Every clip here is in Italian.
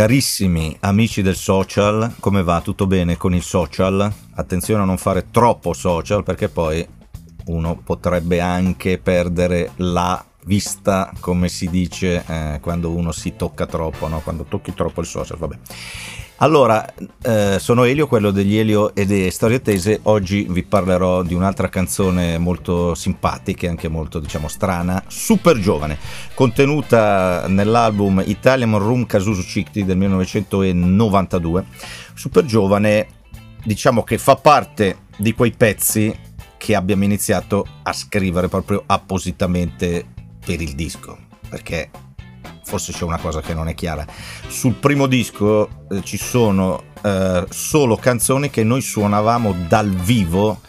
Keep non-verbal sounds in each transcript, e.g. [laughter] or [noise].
Carissimi amici del social, come va? Tutto bene con il social? Attenzione a non fare troppo social perché poi uno potrebbe anche perdere la vista, come si dice eh, quando uno si tocca troppo, no? quando tocchi troppo il social. Vabbè. Allora, eh, sono Elio, quello degli Elio e delle storie tese. Oggi vi parlerò di un'altra canzone molto simpatica e anche molto, diciamo, strana, super giovane, contenuta nell'album Italian Room Casusu Cicti del 1992. Super giovane, diciamo che fa parte di quei pezzi che abbiamo iniziato a scrivere proprio appositamente per il disco, perché forse c'è una cosa che non è chiara. Sul primo disco eh, ci sono eh, solo canzoni che noi suonavamo dal vivo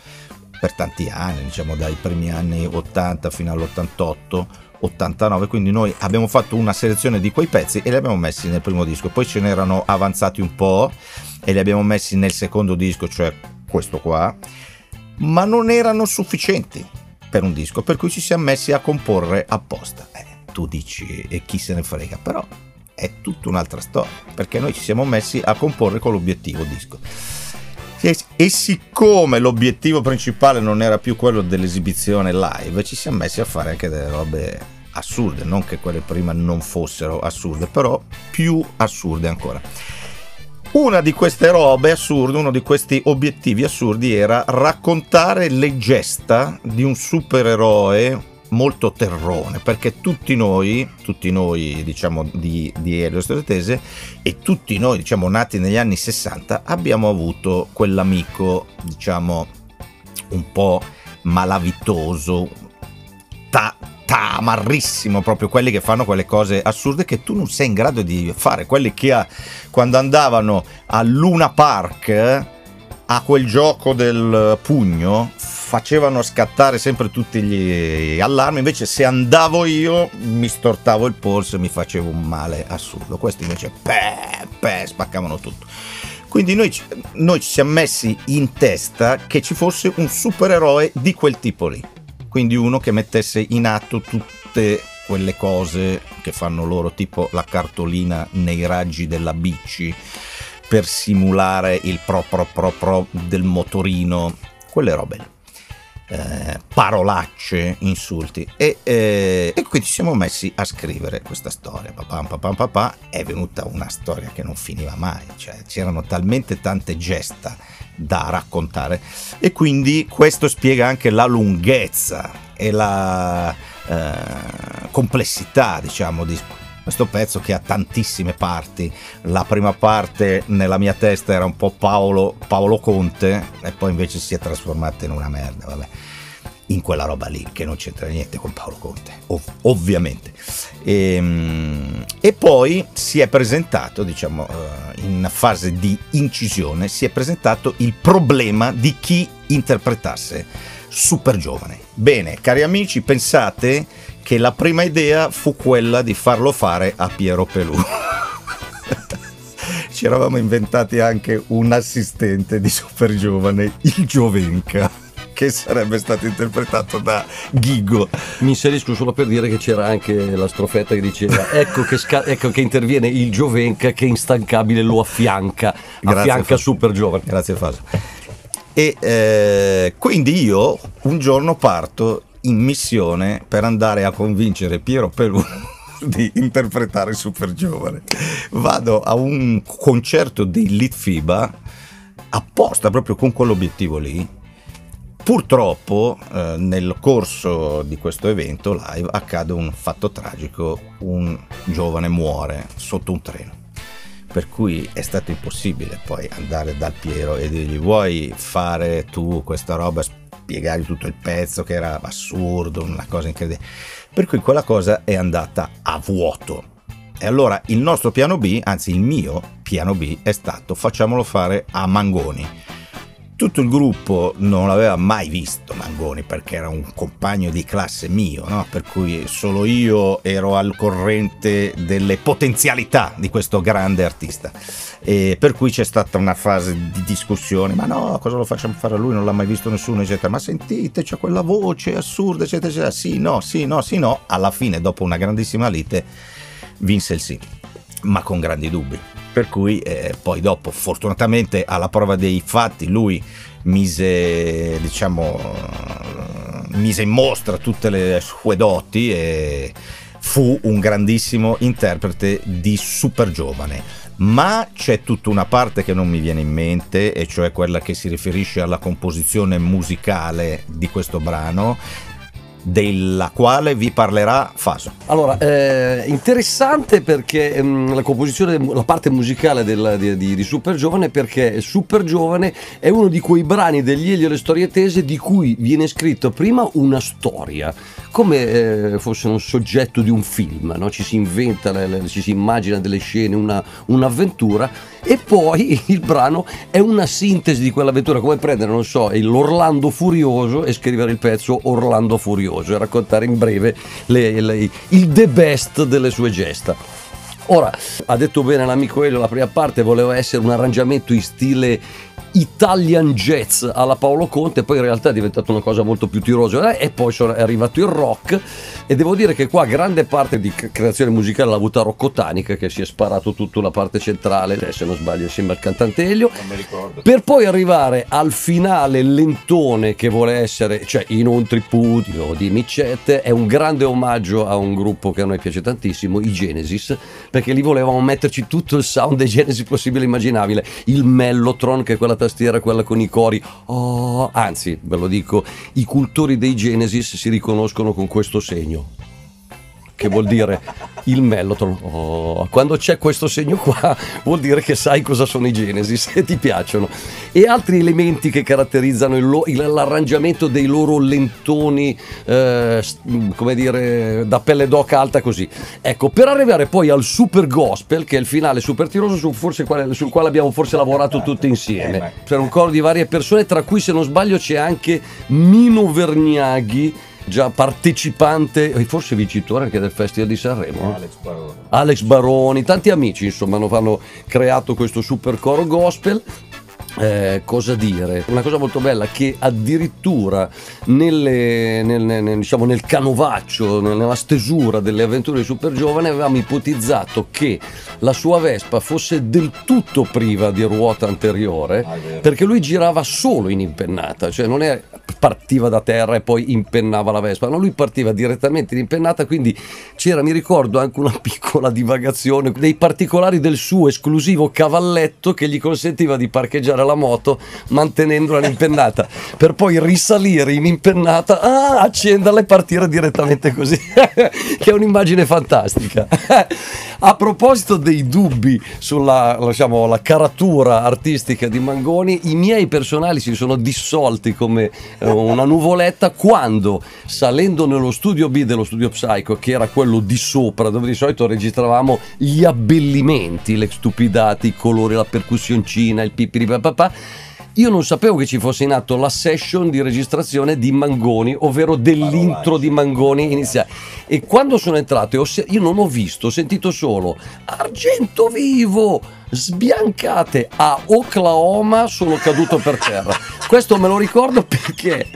per tanti anni, diciamo dai primi anni 80 fino all'88. 89, quindi noi abbiamo fatto una selezione di quei pezzi e li abbiamo messi nel primo disco, poi ce n'erano avanzati un po' e li abbiamo messi nel secondo disco, cioè questo qua, ma non erano sufficienti per un disco, per cui ci siamo messi a comporre apposta. Eh, tu dici e chi se ne frega, però è tutta un'altra storia, perché noi ci siamo messi a comporre con l'obiettivo disco. E, siccome l'obiettivo principale non era più quello dell'esibizione live, ci siamo messi a fare anche delle robe assurde, non che quelle prima non fossero assurde, però più assurde ancora. Una di queste robe assurde, uno di questi obiettivi assurdi era raccontare le gesta di un supereroe molto terrone perché tutti noi, tutti noi diciamo di, di Elio Stratese e tutti noi diciamo nati negli anni 60 abbiamo avuto quell'amico diciamo un po' malavitoso, ta- tamarrissimo, proprio quelli che fanno quelle cose assurde che tu non sei in grado di fare, quelli che a, quando andavano a Luna Park a quel gioco del pugno facevano scattare sempre tutti gli allarmi, invece se andavo io mi stortavo il polso e mi facevo un male assurdo, questi invece pe, pe, spaccavano tutto. Quindi noi, noi ci siamo messi in testa che ci fosse un supereroe di quel tipo lì quindi uno che mettesse in atto tutte quelle cose che fanno loro, tipo la cartolina nei raggi della bici per simulare il pro pro pro pro del motorino, quelle robe lì. Eh, parolacce, insulti. E, eh, e, quindi siamo messi a scrivere questa storia. Papà, papà, papà, è venuta una storia che non finiva mai, cioè c'erano talmente tante gesta da raccontare. E quindi questo spiega anche la lunghezza e la eh, complessità diciamo di questo pezzo che ha tantissime parti la prima parte nella mia testa era un po' Paolo, Paolo Conte e poi invece si è trasformata in una merda vabbè in quella roba lì che non c'entra niente con Paolo Conte, ov- ovviamente. E, ehm, e, poi si è presentato, diciamo, eh, in fase di incisione, si è presentato il problema di chi interpretasse super giovane. Bene, cari amici, pensate che la prima idea fu quella di farlo fare a Piero Pelù. [laughs] Ci eravamo inventati anche un assistente di super giovane, il Giovenca che sarebbe stato interpretato da Ghigo. Mi inserisco solo per dire che c'era anche la strofetta che diceva [laughs] ecco che, sca- ecco che interviene il Giovenca che instancabile lo affianca, Grazie affianca super giovane. Grazie Fasa. E eh, quindi io un giorno parto in missione per andare a convincere Piero Pelù [laughs] di interpretare super giovane. Vado a un concerto di Litfiba apposta proprio con quell'obiettivo lì Purtroppo eh, nel corso di questo evento live accade un fatto tragico, un giovane muore sotto un treno, per cui è stato impossibile poi andare dal Piero e dirgli vuoi fare tu questa roba, spiegargli tutto il pezzo che era assurdo, una cosa incredibile, per cui quella cosa è andata a vuoto. E allora il nostro piano B, anzi il mio piano B è stato facciamolo fare a Mangoni tutto il gruppo non l'aveva mai visto Mangoni perché era un compagno di classe mio, no? per cui solo io ero al corrente delle potenzialità di questo grande artista. E per cui c'è stata una fase di discussione, ma no, cosa lo facciamo fare a lui? Non l'ha mai visto nessuno, eccetera. Ma sentite, c'è quella voce assurda, eccetera, eccetera. Sì, no, sì, no, sì, no. Alla fine, dopo una grandissima lite, vinse il sì, ma con grandi dubbi Per cui eh, poi dopo, fortunatamente alla prova dei fatti, lui mise, diciamo, mise in mostra tutte le sue doti e fu un grandissimo interprete di super giovane. Ma c'è tutta una parte che non mi viene in mente, e cioè quella che si riferisce alla composizione musicale di questo brano, della quale vi parlerà Faso. Allora, eh, interessante perché mh, mm, la composizione, la parte musicale del, di, di, di, Super Giovane, perché Super Giovane è uno di quei brani degli Elio e le storie tese di cui viene scritto prima una storia, come eh, fosse un soggetto di un film, no? ci si inventa, le, le, ci si immagina delle scene, una, un'avventura e poi [laughs] il brano è una sintesi di quell'avventura, come prendere, non so, l'Orlando Furioso e scrivere il pezzo Orlando Furioso e raccontare in breve le, le, il the best delle sue gesta. Ora, ha detto bene l'amico Elio, la prima parte voleva essere un arrangiamento in stile Italian Jazz alla Paolo Conte, poi in realtà è diventata una cosa molto più tirosa eh, e poi è arrivato il rock. E devo dire che qua grande parte di creazione musicale l'ha avuta Rocco Tanica che si è sparato tutta la parte centrale, eh, se non sbaglio insieme al cantante Elio, per poi arrivare al finale lentone che vuole essere, cioè in un tripudio di Micette, è un grande omaggio a un gruppo che a noi piace tantissimo, i Genesis, perché lì volevamo metterci tutto il sound dei Genesis possibile e immaginabile, il Mellotron che è quella tastiera quella con i cori. Oh, anzi, ve lo dico, i cultori dei Genesis si riconoscono con questo segno che vuol dire il mellotron. Oh, quando c'è questo segno qua vuol dire che sai cosa sono i Genesis e ti piacciono. E altri elementi che caratterizzano lo, l'arrangiamento dei loro lentoni, eh, come dire, da pelle d'oca alta così. Ecco, per arrivare poi al super gospel, che è il finale super tiroso su forse sul quale abbiamo forse lavorato tutti insieme. C'è un coro di varie persone, tra cui se non sbaglio c'è anche Mino Vergnaghi già partecipante e forse vincitore anche del Festival di Sanremo. Alex Baroni. Alex Baroni, tanti amici insomma hanno creato questo super coro gospel eh, cosa dire? Una cosa molto bella che addirittura nelle, nel, nel, diciamo, nel canovaccio, nella stesura delle avventure di Super Giovane avevamo ipotizzato che la sua Vespa fosse del tutto priva di ruota anteriore ah, perché lui girava solo in impennata, cioè non è partiva da terra e poi impennava la Vespa, no, lui partiva direttamente in impennata, quindi c'era, mi ricordo, anche una piccola divagazione dei particolari del suo esclusivo cavalletto che gli consentiva di parcheggiare la moto mantenendola impennata, per poi risalire in impennata, ah, accenderla e partire direttamente così, [laughs] che è un'immagine fantastica. [laughs] A proposito dei dubbi sulla diciamo, la caratura artistica di Mangoni, i miei personali si sono dissolti come eh, una nuvoletta quando salendo nello studio B dello studio Psycho, che era quello di sopra, dove di solito registravamo gli abbellimenti, le stupidate, i colori, la percussioncina, il pipiri papà io non sapevo che ci fosse in atto la session di registrazione di Mangoni, ovvero dell'intro di Mangoni iniziale. E quando sono entrato, io non ho visto, ho sentito solo Argento vivo, sbiancate a Oklahoma, sono caduto per terra. Questo me lo ricordo perché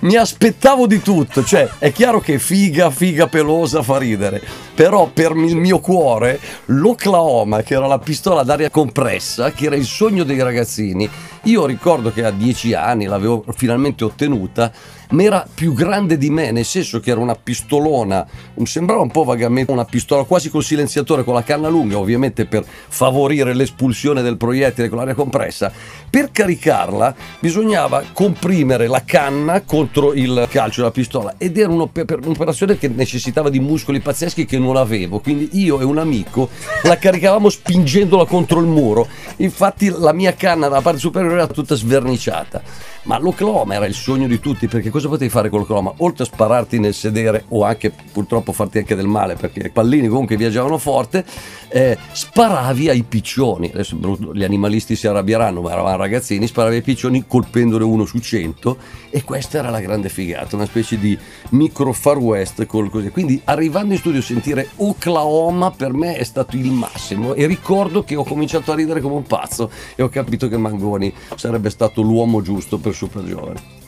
mi aspettavo di tutto, cioè è chiaro che figa, figa pelosa fa ridere, però per il mio cuore l'Oklahoma, che era la pistola d'aria compressa, che era il sogno dei ragazzini, io ricordo che a dieci anni l'avevo finalmente ottenuta ma era più grande di me, nel senso che era una pistolona, sembrava un po' vagamente una pistola quasi col silenziatore con la canna lunga, ovviamente per favorire l'espulsione del proiettile con l'aria compressa. Per caricarla bisognava comprimere la canna contro il calcio della pistola ed era un'operazione che necessitava di muscoli pazzeschi che non avevo, quindi io e un amico la caricavamo spingendola contro il muro. Infatti la mia canna dalla parte superiore era tutta sverniciata. Ma l'Oklahoma era il sogno di tutti perché cosa potevi fare con l'Oklahoma? Oltre a spararti nel sedere o anche purtroppo farti anche del male perché i pallini comunque viaggiavano forte, eh, sparavi ai piccioni. Adesso gli animalisti si arrabbieranno, ma eravamo ragazzini, sparavi ai piccioni colpendone uno su cento e questa era la grande figata, una specie di micro far west col così. Quindi arrivando in studio a sentire Oklahoma per me è stato il massimo e ricordo che ho cominciato a ridere come un pazzo e ho capito che Mangoni sarebbe stato l'uomo giusto per super giovane.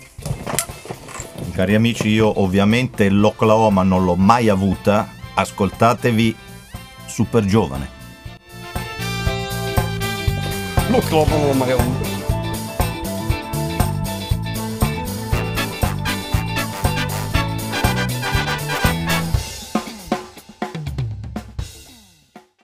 Cari amici, io ovviamente l'Oklahoma non l'ho mai avuta, ascoltatevi super giovane. Lo clonano magari.